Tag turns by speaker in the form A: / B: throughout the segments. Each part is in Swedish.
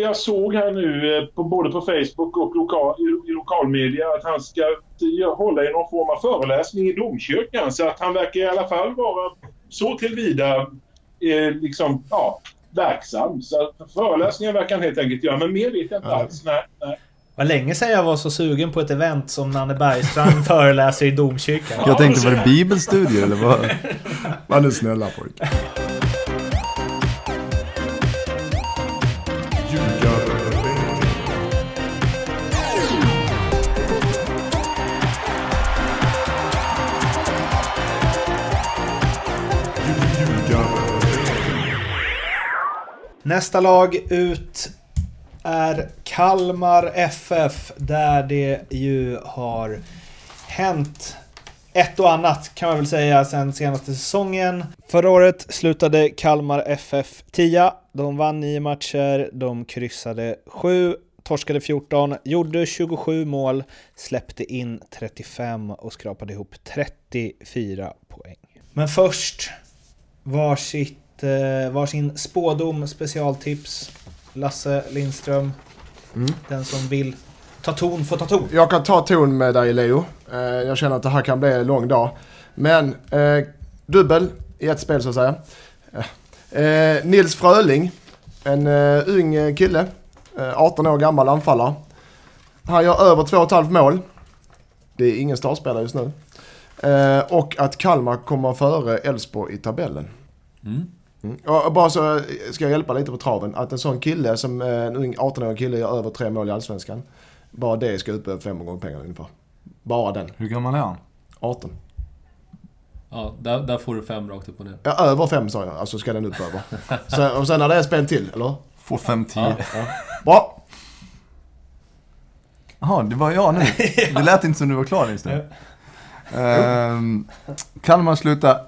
A: Jag såg här nu eh, på, både på Facebook och lokal, i, i lokalmedia att han ska hålla i någon form av föreläsning i domkyrkan. Så att han verkar i alla fall vara så tillvida eh, liksom, ja, verksam. Så föreläsningar verkar han helt enkelt göra. Men mer vet jag inte alls. Nej, nej.
B: Var länge sedan jag var så sugen på ett event som Nanne Bergstrand föreläser i domkyrkan.
C: Jag tänkte, var det bibelstudier eller vad?
D: Var nu snälla pojkar.
B: Nästa lag ut är Kalmar FF där det ju har hänt ett och annat kan man väl säga sen senaste säsongen. Förra året slutade Kalmar FF 10. De vann 9 matcher, de kryssade 7, torskade 14, gjorde 27 mål, släppte in 35 och skrapade ihop 34 poäng. Men först varsitt eh, varsin spådom, specialtips. Lasse Lindström. Mm. Den som vill ta ton får ta ton.
D: Jag kan ta ton med dig Leo. Eh, jag känner att det här kan bli en lång dag. Men eh, dubbel i ett spel så att säga. Eh, Nils Fröling. En eh, ung kille. 18 år gammal anfallare. Han gör över 2,5 mål. Det är ingen startspelare just nu. och att Kalmar kommer före Elfsborg i tabellen. Mm. Mm. Och bara så ska jag hjälpa lite på traven. Att en sån kille som en ung 18-årig kille gör över tre mål i Allsvenskan. Bara det ska upp över fem gånger pengarna ungefär. Bara den.
C: Hur gammal är han?
D: 18.
E: Ja, där, där får du fem rakt upp och ner.
D: Ja, över fem sa jag. Alltså ska den upp över. Så, och sen när det är spel till, eller?
C: Får fem tio.
D: Ja, ja. Bra!
C: Jaha, det var jag nu. Det lät inte som du var klar just nu. Ehm, Kalmar slutar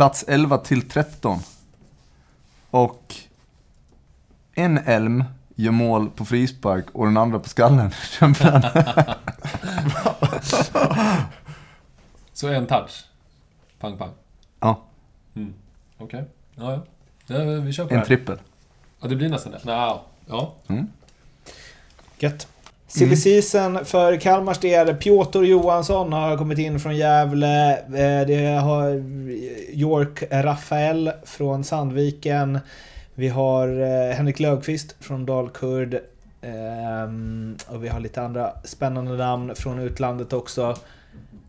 C: plats 11 till 13. Och en Elm gör mål på frispark och den andra på skallen.
E: Så en touch? Pang, pang?
C: Ja.
E: Mm. Okej. Okay. Ja, ja. ja. Vi kör på
C: En det trippel.
E: Ja, det blir nästan det. Ja. ja. Mm.
B: Gött. Silly season för Kalmars del. Piotr Johansson har kommit in från Gävle. Eh, det har York Rafael från Sandviken. Vi har eh, Henrik Löfqvist från Dalkurd. Ehm, och vi har lite andra spännande namn från utlandet också.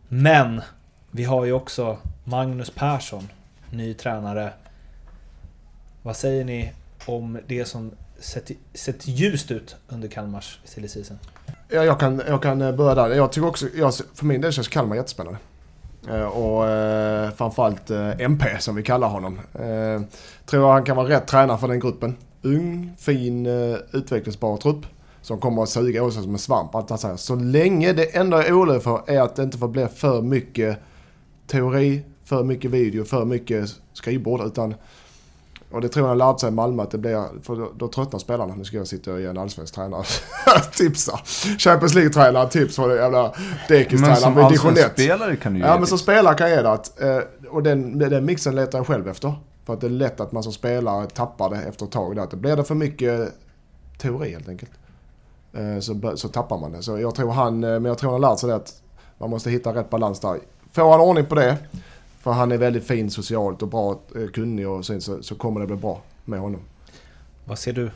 B: Men vi har ju också Magnus Persson, ny tränare. Vad säger ni om det som sett, sett ljust ut under Kalmars silly season?
D: Ja, jag, kan, jag kan eh, börja där. Jag tycker också, jag, för min del känns Kalmar jättespännande. Eh, och eh, framförallt eh, MP som vi kallar honom. Eh, tror jag han kan vara rätt tränare för den gruppen. Ung, fin, eh, utvecklingsbar trupp. Som kommer att suga åt sig som en svamp. Allt så länge det enda jag är orolig för är att det inte får bli för mycket teori, för mycket video, för mycket skrivbord. Utan och det tror jag han lärt sig i Malmö att det blir, för då, då tröttnar spelarna. Nu ska jag sitta och ge en allsvensk tränare tipsa. Champions League-tränare tips för jävla dekis-tränaren
C: Men som allsvensk spelare kan du
D: ge Ja men som spelare kan jag ge det. Att, eh, och den, den mixen letar jag själv efter. För att det är lätt att man som spelare tappar det efter ett tag. Där. Att det blir det för mycket teori helt enkelt. Eh, så, så tappar man det. Så jag tror han, eh, men jag tror han har lärt sig det att man måste hitta rätt balans där. Får han ordning på det för han är väldigt fin socialt och bra, eh, kunnig och sen så, så kommer det bli bra med honom.
B: Vad ser du?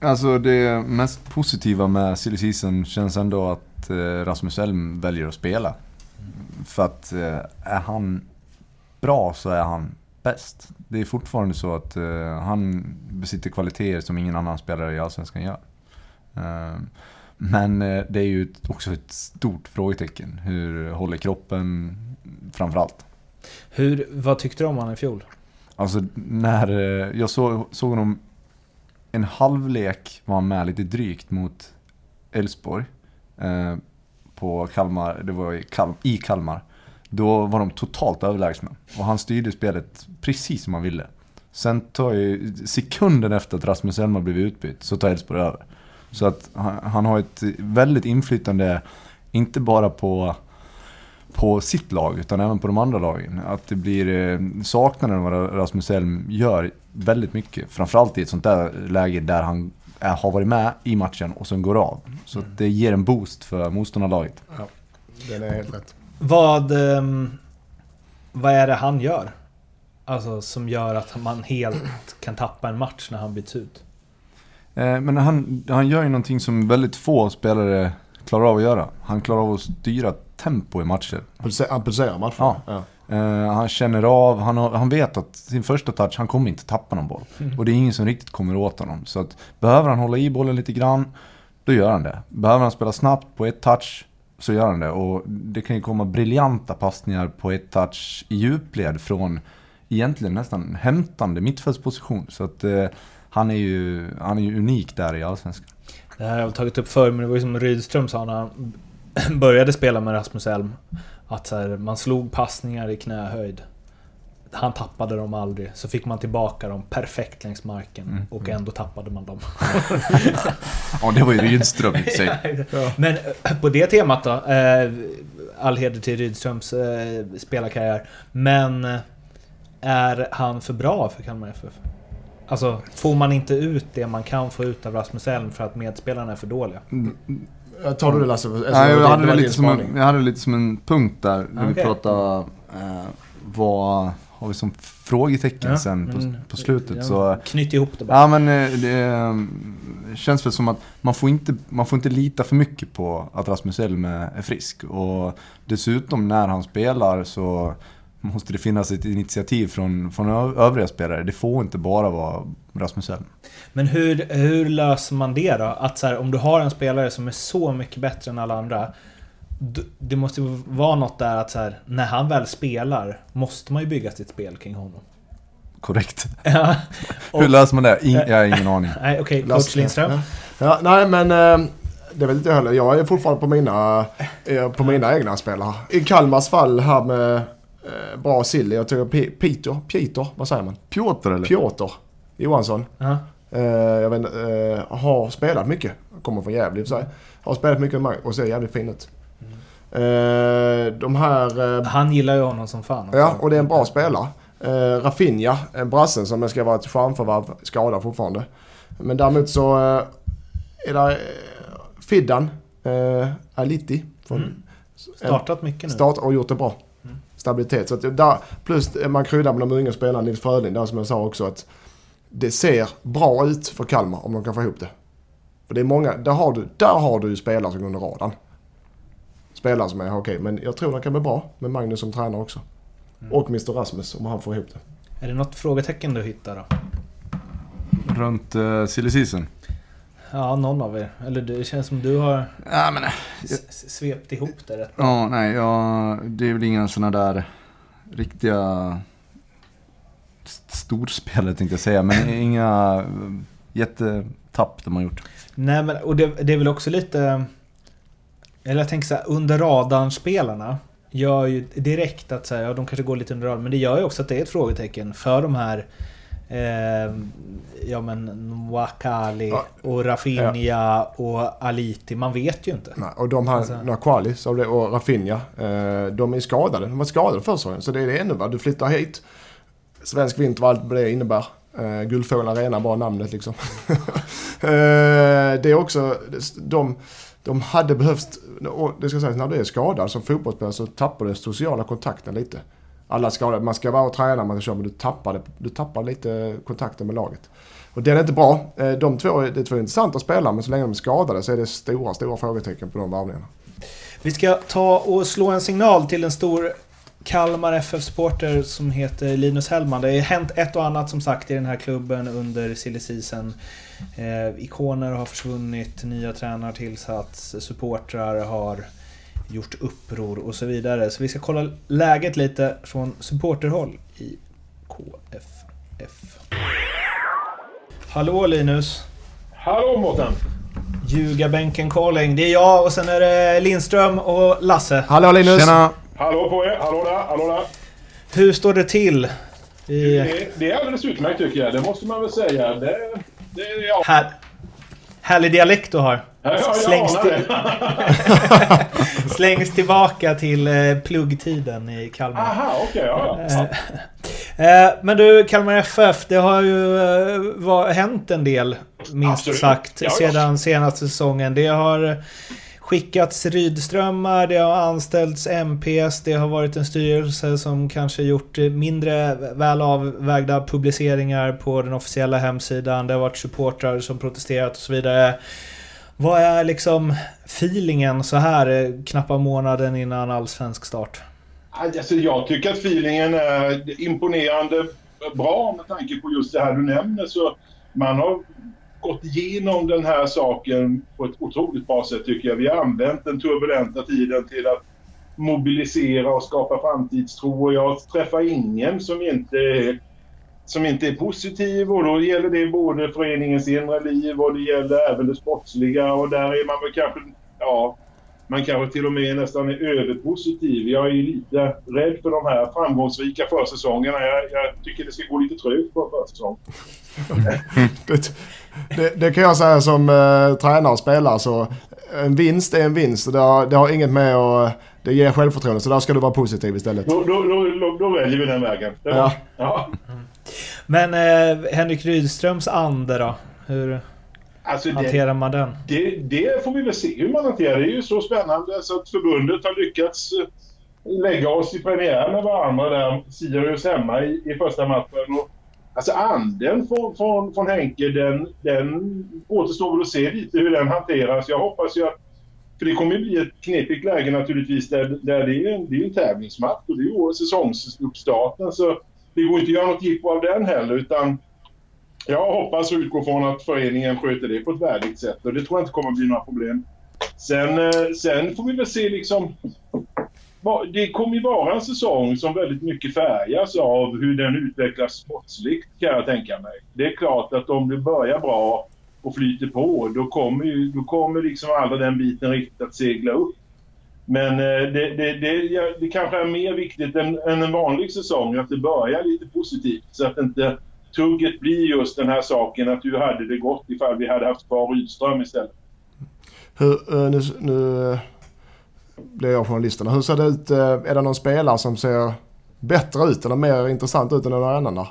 C: Alltså det mest positiva med silly season känns ändå att eh, Rasmus Elm väljer att spela. För att eh, är han bra så är han bäst. Det är fortfarande så att han besitter kvaliteter som ingen annan spelare i Allsvenskan gör. Men det är ju också ett stort frågetecken. Hur håller kroppen framförallt?
B: Hur, vad tyckte du om honom i fjol?
C: Alltså när eh, jag såg, såg honom en halvlek var han med lite drygt mot Elfsborg. Eh, på Kalmar, det var i, Kal i Kalmar. Då var de totalt överlägsna. Och han styrde spelet precis som han ville. Sen tar ju sekunden efter att Rasmus Elma blivit utbytt så tar Elfsborg över. Så att han, han har ett väldigt inflytande, inte bara på på sitt lag utan även på de andra lagen. Att det blir eh, saknaden vad Rasmus Elm gör väldigt mycket. Framförallt i ett sånt där läge där han är, har varit med i matchen och sen går av. Så att det ger en boost för motståndarlaget.
D: Den är helt rätt.
B: Vad, ehm, vad är det han gör? Alltså som gör att man helt kan tappa en match när han byts ut.
C: Eh, Men han, han gör ju någonting som väldigt få spelare klarar av att göra. Han klarar av att styra tempo i matcher.
D: Han pulserar matchen.
C: Ja.
D: Ja.
C: Eh, han känner av, han, har, han vet att sin första touch, han kommer inte tappa någon boll. Och det är ingen som riktigt kommer åt honom. Så att behöver han hålla i bollen lite grann, då gör han det. Behöver han spela snabbt på ett touch, så gör han det. Och det kan ju komma briljanta passningar på ett touch i djupled från egentligen nästan hämtande mittfältsposition. Så att eh, han är ju han är ju unik där i Allsvenskan.
B: Det här har jag tagit upp förr, men det var ju som Rydström sa när han började spela med Rasmus Elm. Att så här, man slog passningar i knähöjd. Han tappade dem aldrig. Så fick man tillbaka dem perfekt längs marken.
C: Mm.
B: Och ändå tappade man dem.
C: Ja, det var ju Rydström i sig.
B: Men eh, på det temat då. Eh, all heder till Rydströms eh, spelarkarriär. Men eh, är han för bra för Kalmar FF? Alltså, får man inte ut det man kan få ut av Rasmus Elm för att medspelarna är för dåliga?
D: Ja, Tar du det Lasse? Alltså,
C: Nej, jag,
D: det-
C: hade
D: det
C: lite som en, jag hade det lite som en punkt där, när vi
B: Okej.
C: pratade eh, vad har vi som frågetecken
B: Ja,
C: sen på,
B: men-
C: på slutet.
B: ja,
C: Så,
B: Knyt ihop det bara.
C: ja men eh, det eh, känns väl som att man får, inte, man får inte lita för mycket på att Rasmus Elm är är frisk. Och dessutom när han spelar så måste det finnas ett initiativ från, från övriga spelare. Det får inte bara vara Rasmus Elm.
B: Men hur, hur löser man det då? Att så här, om du har en spelare som är så mycket bättre än alla andra. Det måste ju vara något där att så här, när han väl spelar måste man ju bygga sitt spel kring honom.
C: Korrekt.
B: Ja, och-
C: Hur löser man det? In, jag har ingen aning.
B: Nej, okej.
D: Lasse-
B: Coach Lindström.
D: Ja. ja, nej men eh, det vet inte jag heller. Jag är fortfarande på mina, eh, på mina egna spelare. I Kalmars fall här med bra sill. Jag tror Peter, Peter, vad säger man?
C: Piotr eller?
D: Piotr Johansson.
B: Ja.
D: Eh, jag vet, eh, har spelat mycket. Kommer från Gävle i och för sig. Har spelat mycket med och ser jävligt fin ut. Eh, de här... Eh,
B: Han gillar ju honom som fan. också.
D: ja, och det är en bra spelare. Eh, Rafinha, en brassen som ska vara ett charmförvärv, skadad fortfarande. Men däremot så eh, är det eh, Fiddan, eh, Aliti. Från,
B: Mm. Startat mycket nu.
D: Start och gjort det bra. Stabilitet. Så att där, plus man kryddar med de unga spelarna, Nils Fröling, där som jag sa också att det ser bra ut för Kalmar om de kan få ihop det. För det är många, där har du, där har du spelare som går under radarn. Spelare som är okej, men jag tror det kan bli bra med Magnus som tränare också.
B: Mm.
D: Och Mr Rasmus om han får ihop det.
B: Är det något frågetecken du hittar då?
C: Runt uh, silly season?
B: Ja, någon av er. Eller det känns som du har
C: Ja, men,
B: s- s- svept ihop det rätt bra.
C: ja, nej, ja, det är väl inga sådana där riktiga st- storspelare tänkte jag säga, men inga eh, jättetapp de har gjort.
B: Nej men, och det, det är väl också lite... Eller jag tänker så här, under radarn-spelarna gör ju direkt att så här, ja, de kanske går lite under radarn, men det gör ju också att det är ett frågetecken för de här eh, Ja men Nwakali
D: Ja.
B: och Rafinha och Aliti, man vet ju inte.
D: Nej, och de här,
B: Alltså-
D: och Rafinha, eh, de är skadade. De var skadade förra säsongen. Så det är det ännu. Du flyttar hit. Svensk vinter och allt vad det innebär. Eh, Guldfågeln Arena, bara namnet liksom. eh, det är också, de, de hade behövt, och det ska sägas när du är skadad som fotbollsspelare så tappar du den sociala kontakten lite. Alla skadade, man ska vara och träna, man ska köra, men du tappar, det, du tappar lite kontakten med laget. Och den är inte bra. Eh, de två, det är två intressanta spelare, men så länge de är skadade så är det stora, stora frågetecken på de varvningarna.
B: Vi ska ta och slå en signal till en stor Kalmar FF-supporter som heter Linus Hellman. Det har hänt ett och annat som sagt i den här klubben under silly season. Eh, ikoner har försvunnit, nya tränare har tillsatts, supportrar har gjort uppror och så vidare. Så vi ska kolla läget lite från supporterhåll i KFF. Hallå Linus!
A: Hallå Mårten!
B: Ljugarbänken calling. Det är jag och sen är det Lindström och Lasse.
D: Hallå Linus!
C: Tjena!
A: Hallå på er! Hallå där! Hallå där!
B: Hur står det till? I
A: Det, det är alldeles utmärkt tycker jag. Det måste man väl säga. Det, det, ja.
B: här, härlig dialekt du har.
A: Ja, jag
B: Slängs, till, slängs tillbaka till eh, pluggtiden i Kalmar.
A: Aha, okej. ja, ja.
B: Eh, eh, Men du, Kalmar FF, det har ju var, hänt en del minst
A: Absolut.
B: sagt,
A: Ja, ja.
B: sedan senaste säsongen. Det har skickats Rydströmmar, det har anställts MPs, det har varit en styrelse som kanske gjort mindre väl avvägda publiceringar på den officiella hemsidan. Det har varit supportrar som protesterat och så vidare. Vad är liksom feelingen så här knappa månaden innan allsvensk start?
A: Alltså, jag tycker att feelingen är imponerande bra med tanke på just det här du nämner. Så man har gått igenom den här saken på ett otroligt bra sätt tycker jag. Vi har använt den turbulenta tiden till att mobilisera och skapa framtidstro och jag träffar ingen som inte är, som inte är positiv och då gäller det både föreningens inre liv och det gäller även det sportsliga och där är man väl kanske, ja, man kanske till och med nästan är överpositiv. Jag är ju lite rädd för de här framgångsrika försäsongerna. Jag, jag tycker det ska gå lite trögt på en försäsong.
D: Det, det, det kan jag säga som eh, tränare och spelare. Så en vinst är en vinst. och Det har, det har inget med att... Det ger självförtroende. Så där ska du vara positiv istället.
A: Då, då, då, då, väljer vi den vägen. Det
D: Ja.
A: ja.
B: Men eh, Henrik Rydströms ande då? Hur
A: Alltså det,
B: hanterar man den?
A: det, det får vi väl se hur man hanterar. Det är ju så spännande så att förbundet har lyckats eh, lägga oss i premiär med varandra där. Sirius hemma i, i första matchen. Och, alltså anden från, från, från Henke, den, den återstår väl att se lite hur den hanteras. Jag hoppas ju att för det kommer ju bli ett knepigt läge naturligtvis där, där det är en, det är en tävlingsmatch och det är ju säsongsuppstarten så det går inte att göra något jippo av den heller utan jag hoppas och utgår från att föreningen sköter det på ett värdigt sätt och det tror jag inte kommer att bli några problem. Sen, eh, sen får vi väl se liksom... Det kommer ju vara en säsong som väldigt mycket färgas av hur den utvecklas sportsligt kan jag tänka mig. Det är klart att om det börjar bra och flyter på då kommer ju då kommer liksom alla den biten riktigt att segla upp. Men eh, det, det, det, det kanske är mer viktigt än, än en vanlig säsong att det börjar lite positivt så att inte tugget blir just den här saken att hur hade det gått ifall vi hade haft kvar Rydström istället.
D: Hur, eh, nu, nu eh, blir jag journalisterna. Hur ser det ut? Eh, är det någon spelare som ser bättre ut eller mer intressant ut än någon annan där?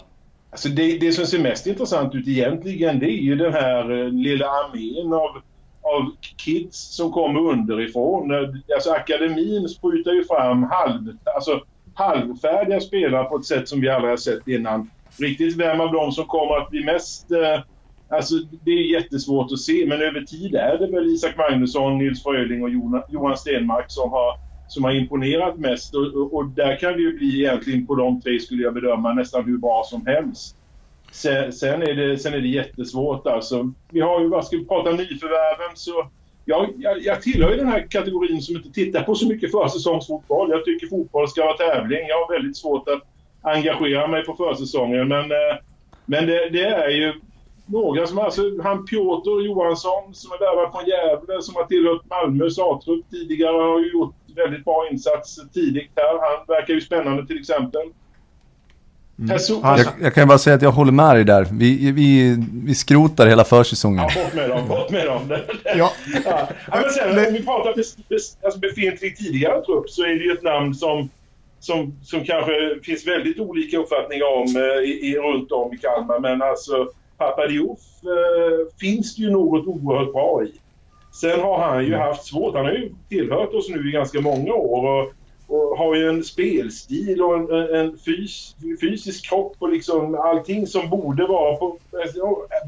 A: Alltså det, det som ser mest intressant ut egentligen det är ju den här eh, lilla armén av, av kids som kommer underifrån. Eh, alltså akademin sprutar ju fram halv, alltså halvfärdiga spelare på ett sätt som vi aldrig har sett innan. Riktigt vem av dem som kommer att bli mest... Eh, alltså det är jättesvårt att se men över tid är det väl Isak Magnusson, Nils Fröling och Johan Stenmark som har, som har imponerat mest. Och, och, där kan det ju bli egentligen på de tre skulle jag bedöma nästan hur bra som helst. Sen, sen, är, det, sen är det jättesvårt alltså. Vi har ju, vad ska vi prata nyförvärven så... Jag, jag, jag tillhör ju den här kategorin som inte tittar på så mycket försäsongsfotboll. Jag tycker fotboll ska vara tävling. Jag har väldigt svårt att engagera mig på försäsongen. Men, eh, men det, det är ju några som, alltså han Piotr Johansson som är värvad från Gävle som har tillhört Malmös A-trupp tidigare har ju gjort väldigt bra insats tidigt här. Han verkar ju spännande till exempel. Person-
D: Han-
C: Jag, jag kan ju bara säga att jag håller med dig där. Vi, vi, vi skrotar hela försäsongen.
A: Ja, bort med dem, bort med dem.
D: Ja.
A: Ja. Men sen, om vi pratar alltså befintlig tidigare trupp så är det ju ett namn som, som, som kanske finns väldigt olika uppfattningar om eh, i, i, runt om i Kalmar. Men alltså Papadiouf eh, finns det ju något oerhört bra i. Sen har han ju haft svårt. Han har ju tillhört oss nu i ganska många år. Och, och har ju en spelstil och en, en fys, fysisk kropp och liksom allting som borde vara på...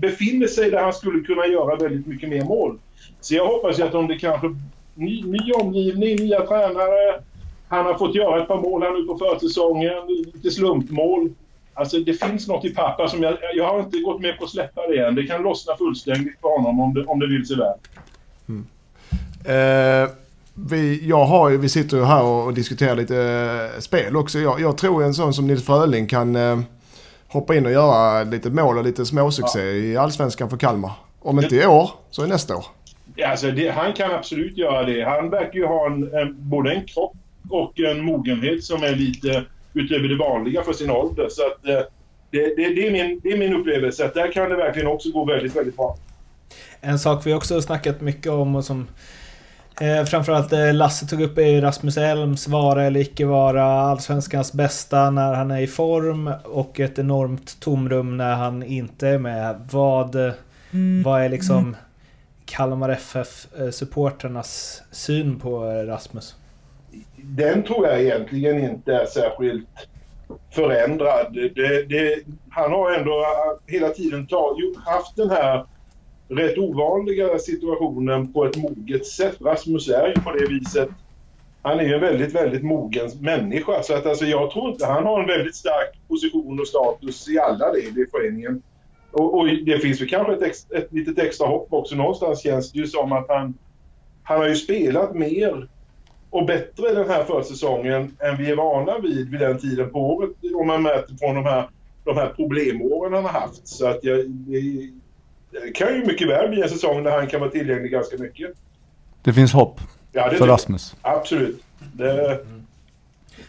A: Befinner sig där han skulle kunna göra väldigt mycket mer mål. Så jag hoppas ju att om det kanske... Ny, ny omgivning, nya tränare. Han har fått göra ett par mål här nu på försäsongen. Lite slumpmål. Alltså det finns något i pappa som jag... Jag har inte gått med på att släppa det än. Det kan lossna fullständigt för honom om det, om det vill sig väl.
D: Eh, vi, jag har vi sitter ju här och, diskuterar lite eh, spel också. Jag, jag tror en sån som Nils Fröling kan eh, hoppa in och göra lite mål och lite småsuccé i Allsvenskan för Kalmar. Om inte i år, så i nästa år.
A: Ja, Alltså det, han kan absolut göra det. Han verkar ju ha en, en, både en kropp och en mogenhet som är lite utöver det vanliga för sin ålder. Så att, eh, det, det, det, är min, det är min upplevelse att där kan det verkligen också gå väldigt, väldigt bra.
B: En sak vi också har snackat mycket om och som eh, framförallt eh, Lasse tog upp är Rasmus Elms vara eller icke vara. Allsvenskans bästa när han är i form och ett enormt tomrum när han inte är med. Vad... eh, Vad är liksom Kalmar FF-supporternas syn på Rasmus?
A: Den tror jag egentligen inte är särskilt förändrad. Det, det, han har ändå hela tiden haft den här rätt ovanliga situationen på ett moget sätt. Rasmus är ju på det viset han är ju en väldigt, väldigt mogen människa. Så att alltså, jag tror inte han har en väldigt stark position och status i alla led i föreningen. Och, och, det finns väl kanske ett, ex, ett litet extra hopp också. Någonstans känns det ju som att han, han har ju spelat mer och bättre den här försäsongen än vi är vana vid vid den tiden på året. Om man mäter från de här, de här problemåren han har haft. Så att jag, det, det kan ju mycket väl bli en säsong där han kan vara tillgänglig ganska mycket.
C: Det finns hopp
A: Ja, det
C: för Rasmus.
A: Absolut. Det,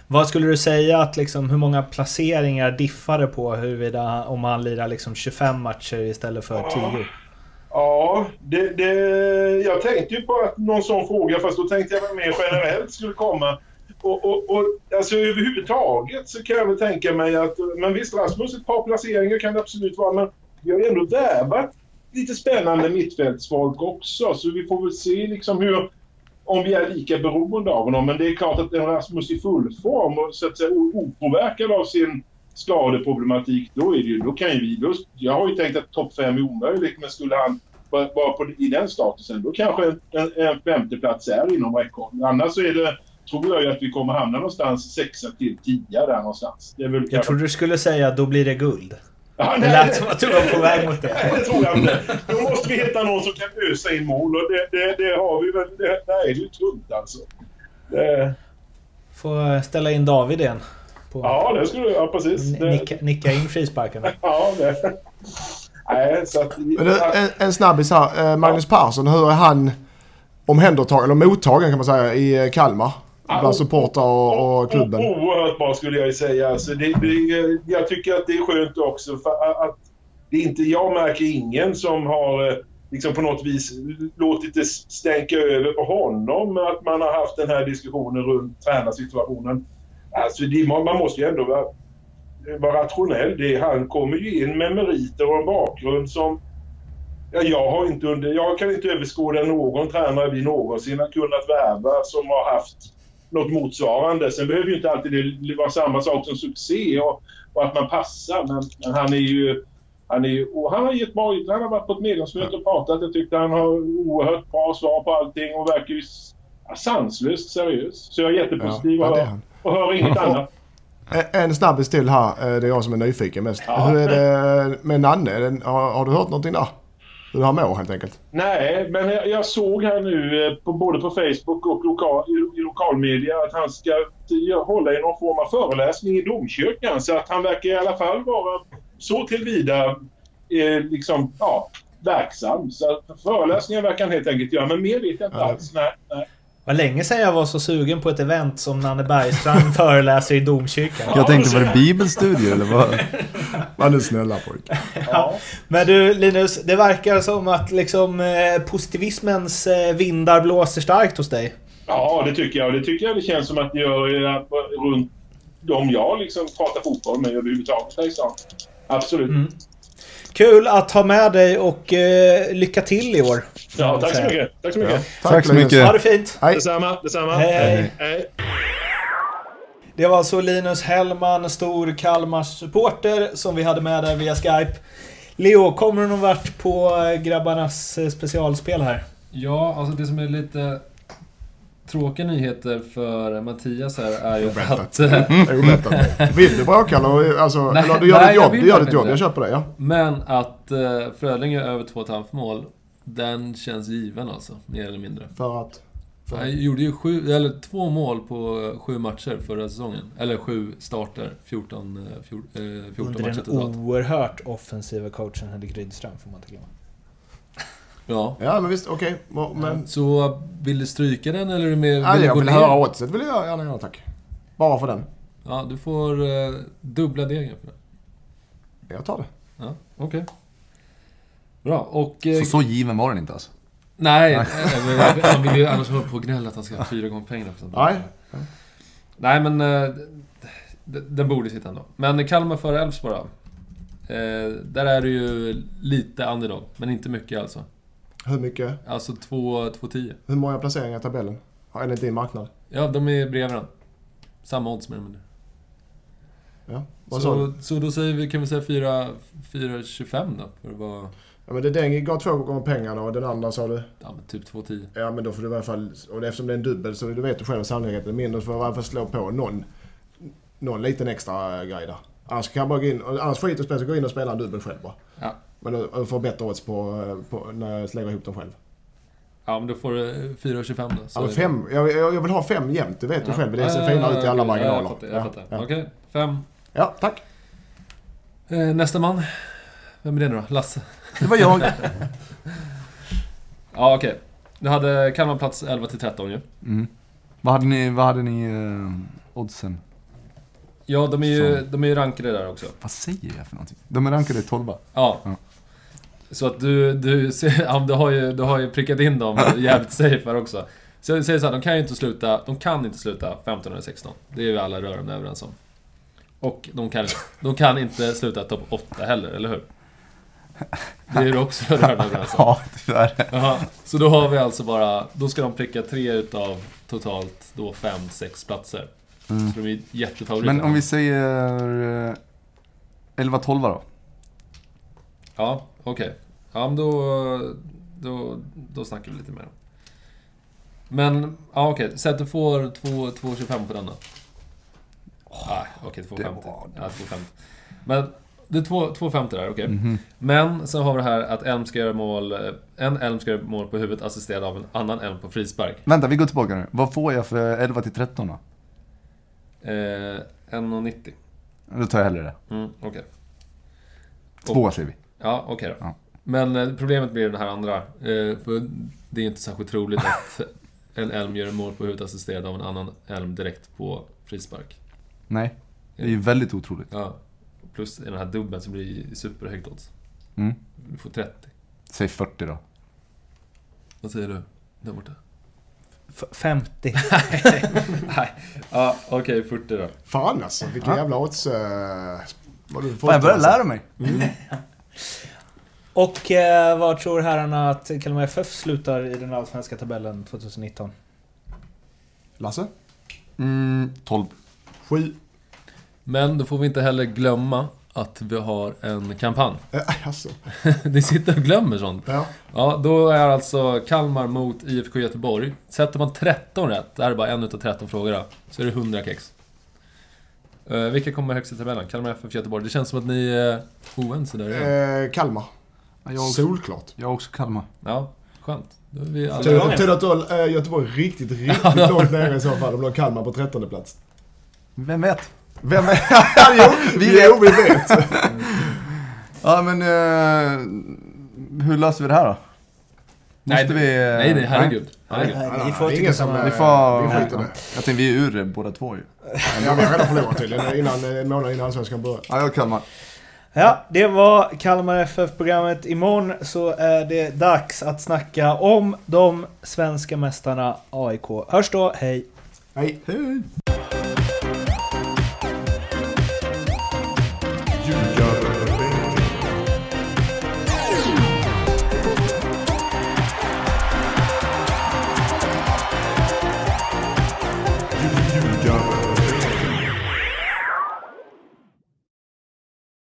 B: Vad skulle du säga att liksom, hur många placeringar diffade på huruvida om han lirar liksom 25 matcher istället för 10?
A: Ja, det, det, jag tänkte ju på att någon sån fråga, fast då tänkte jag mer generellt skulle komma. Och, och, och alltså överhuvudtaget så kan jag väl tänka mig att, men visst Rasmus, ett par placeringar kan det absolut vara, men vi har ju ändå värvat lite spännande mittfältsfolk också, så vi får väl se liksom hur, om vi är lika beroende av honom. Men det är klart att en Rasmus i full form och så att säga opåverkad av sin skadeproblematik, då, är det ju, då kan ju vi... Då, jag har ju tänkt att topp 5 är omöjligt, men skulle han vara på, i den statusen, då kanske en, en, femteplats är inom räckhåll. Annars så är det, tror jag ju att vi kommer hamna någonstans sexa till tia där någonstans. Det är väl
B: Jag
A: kanske-
B: trodde du skulle säga då blir det guld.
A: Ja,
B: Det lät som att du var på väg mot det.
A: Nej, det tror jag inte. Då måste vi hitta någon som kan ösa in mål och det, det, det har vi väl. Det, där är det ju tunt alltså. Det,
B: Får ställa in David igen. På
A: ja, det skulle Ja, precis.
B: Nicka, nicka in frisparkarna.
A: Ja, det. Nej, så att...
D: En, en snabbis här. Eh, Magnus Persson, hur är han omhändertagen, eller mottagen kan man säga, i eh, Kalmar? Bland supportrar och, och klubben?
A: Oerhört bra skulle jag säga. Alltså det, det, jag tycker att det är skönt också för att det är inte, jag märker ingen som har eh, liksom på något vis låtit det stänka över på honom att man har haft den här diskussionen runt tränarsituationen. Alltså det, man man måste ju ändå vara, vara rationell. Det, han kommer ju in med meriter och en bakgrund som Ja, jag, har inte under, jag kan inte överskåda någon tränare vi någonsin har kunnat värva som har haft något motsvarande. Sen behöver ju inte alltid det vara samma sak som succé och, och att man passar. Men, men han är ju... Han, är, ju- och han har gett bra Han har varit på ett medlemsmöte och pratat. Jag tyckte han har oerhört bra svar på allting och verkar ju sanslöst seriös. Så jag är jättepositiv
D: Ja, ja,
A: och, hör, inget annat.
D: En- snabbis till här. Eh, Det är jag som är nyfiken mest.
A: Ja.
D: Hur är det med Nanne? Har, har du hört någonting där? Hur han mår helt enkelt?
A: Nej, men jag, såg här nu eh, på, både på Facebook och lokal, i, lokalmedia att han ska hålla i någon form av föreläsning i domkyrkan. Så att han verkar i alla fall vara så tillvida eh, liksom, ja, verksam. Så föreläsningar verkar han helt enkelt göra, men mer vet jag inte alls. Nej, nej.
B: Vad länge sedan jag var så sugen på ett event som Nanne Bergstrand föreläser i domkyrkan.
C: Jag tänkte, var det bibelstudier eller vad?
D: Var nu snälla pojk.
A: Ja.
B: Men du Linus, det verkar som att liksom eh, positivismens eh, vindar blåser starkt hos dig.
A: ja, det tycker jag. Det tycker jag det känns som att det gör eh, runt de jag liksom pratar fotboll med överhuvudtaget här i stan. Absolut.
B: Mm. Kul att ha med dig och eh, lycka till i år.
A: Ja, tack så mycket. Tack så mycket.
C: Tack så
D: Linus.
C: mycket.
B: Ha det fint!
D: Hej.
A: Detsamma, detsamma.
B: Hej, hej.
A: hej.
B: Det var alltså Linus Hellman, stor Kalmars supporter som vi hade med där via Skype. Leo, kommer du någon vart på eh, grabbarnas eh, specialspel här?
E: Ja, alltså det som är lite tråkiga nyheter för Mattias här är ju att... eh.
D: Vill du bråka eller? Alltså,
E: Nej,
D: eller du gör
E: nej,
D: ditt
E: jag
D: jobb. Du gör ditt jobb. Jag köper det, ja.
E: Men att eh, Frölinge över 2,5 mål, den känns given alltså, mer eller mindre.
D: För att...
E: Han gjorde ju sju, eller två mål på sju matcher förra säsongen. Eller sju starter, 14, eh, fjor, eh, 14
B: Under
E: matcher
B: den
E: totalt.
B: oerhört offensiva coachen Henrik Rydström, får man inte glömma.
E: Ja.
D: Ja, men visst. Okej. Men...
E: Så vill du stryka den eller är du med,
D: Ja,
E: vill
D: jag vill
E: ner?
D: höra oddset. vill jag gärna göra, tack. Bara för den.
E: Ja, du får eh, dubbla degen för det.
D: Jag tar det.
E: Ja, okej. Bra, och... eh,
C: Så, så given var den inte alltså.
E: Nej, jag- han vill ju annars hålla på och gnälla att han ska ha fyra gånger pengarna.
D: Nej.
E: Nej, men... eh, Den borde sitta ändå. Men Kalmar före Elfsborg då? Eh, där är du ju lite underdog, men inte mycket alltså.
D: Hur mycket?
E: Alltså 2-10.
D: Hur många placeringar i tabellen? Enligt din marknad?
E: Ja, de är bredvid den. Samma odds mer eller mindre.
D: Ja. Vad?
E: Så, så då säger vi, kan vi säga 4 4,25 då? För att vara...
D: Ja, men det den gav två gånger pengarna och den andra sa du?
E: Ja, men typ 2,10.
D: Ja men då får du i alla fall, och eftersom det är en dubbel så du vet du själv sannolikheten är mindre så får du i alla fall slå på någon, någon liten extra grej där. Annars kan jag bara gå in, annars skit och spela så gå in och spela en dubbel själv bara.
E: Ja.
D: Men då- och få bättre odds på, på, när jag lägger ihop dem själv.
E: Ja, men då får du 4,25 då. så
D: fem, jag, jag jag vill ha fem jämnt, det vet du
E: Ja.
D: själv. Det ser
E: Ja,
D: finare ut i alla marginaler.
E: Ja, jag fattar. Jag
D: Ja,
E: fattar.
D: ja.
E: Okej, fem.
D: ja, tack.
E: Eh, nästa man. Vem är det nu då? Lasse?
C: Det var jag.
E: Ja, okej. Du hade Kalmar plats 11 till 13 ju.
C: Mm. Vad hade ni, vad hade ni uh, oddsen?
E: Ja, de är ju, de är ju rankade där också.
C: Vad säger jag för någonting? De är rankade 12
E: Ja.
C: Ja.
E: Så att du, du, ja, du, har ju, du har ju prickat in dem jävligt safe här också. Så jag säger så här, de kan ju inte sluta, de kan inte sluta 15 eller 16. Det är vi alla rörande överens om. Och de kan, de kan inte sluta topp 8 heller, eller hur? Det är du också rörande överens om.
C: Ja, tyvärr.
E: Så då har vi alltså bara, då ska de pricka tre utav totalt då fem, sex platser.
C: Mm.
E: Så de är jättefavoriter.
C: Men om vi säger eh, 11-12 då?
E: Ja, okej. Ja, men då, då, då snackar vi lite mer. Men, ja okej. Säg att du får 2 2,25 på den då. Okej, 2,50.
C: det var-
E: Ja, 2,50. Men, det är 2 2,50 där, okej.
C: Mhm.
E: Men, så har vi det här att Elm ska göra mål, eh, en Elm ska göra mål på huvudet assisterad av en annan Elm på frispark.
C: Vänta, vi går tillbaka nu. Vad får jag för 11 till 13 då?
E: Eh, 1,90.
C: Då tar jag hellre det.
E: Mm, okej.
C: Två säger vi.
E: Ja, okej då.
C: Ja.
E: Men eh, problemet blir den här andra. Eh, för det är inte särskilt troligt att en Elm gör en mål på huvudet assisterad av en annan Elm direkt på frispark.
C: Nej, det är ju väldigt otroligt.
E: Ja. Plus i den här dubben så blir det superhögt odds.
C: Mm.
E: Du får 30.
C: Säg 40 då.
E: Vad säger du? Där borta.
B: F- 50.
E: Nej. Ja, okej, 40 då.
D: Fan alltså, vilken
C: Ja.
D: jävla odds... Uh, vad du
C: Fan, jag börjar
D: alltså.
C: lära mig.
B: Och eh, var tror herrarna att Kalmar FF slutar i den allsvenska tabellen 2019?
D: Lasse?
C: Mm, 12.
D: Sju.
E: Men då får vi inte heller glömma att vi har en kampanj.
D: Äh, alltså.
E: Ni sitter och glömmer sånt.
D: Ja.
E: Ja, då är alltså Kalmar mot IFK Göteborg. Sätter man 13 rätt, det här är bara en utav 13 frågor då, så är det 100 kex. Eh, vilka kommer högst i tabellen? Kalmar FF Göteborg. Det känns som att ni är oense där.
D: Eh, Kalmar.
C: Ja, jag, har också,
D: Solklart.
C: jag har också Kalmar.
E: Ja, skönt.
B: Tur.
D: Att då är Göteborg riktigt, riktigt långt nere i så fall. De låg Kalmar på trettonde plats.
C: Vem vet?
D: Vem är... jo, vi, jo, vi vet.
C: Ja, men eh, hur löser vi det här då?
E: Nej,
C: Måste vi... eh,
E: Nej, nej, herregud. herregud.
B: Nej,
D: nej,
B: ni får
D: det är
B: tycka
D: ingen som, eh,
C: Vi får...
D: Vi skiter.
C: Jag tänkte, vi är ur det båda två ju.
D: Ja, vi har redan förlorat tydligen. Innan, en månad innan Allsvenskan börjar.
C: Ja, jag har Kalmar.
B: Ja, det var Kalmar FF-programmet. Imorgon så är det dags att snacka om de svenska mästarna AIK. Hörs då, hej!
D: Hej.
C: Hej!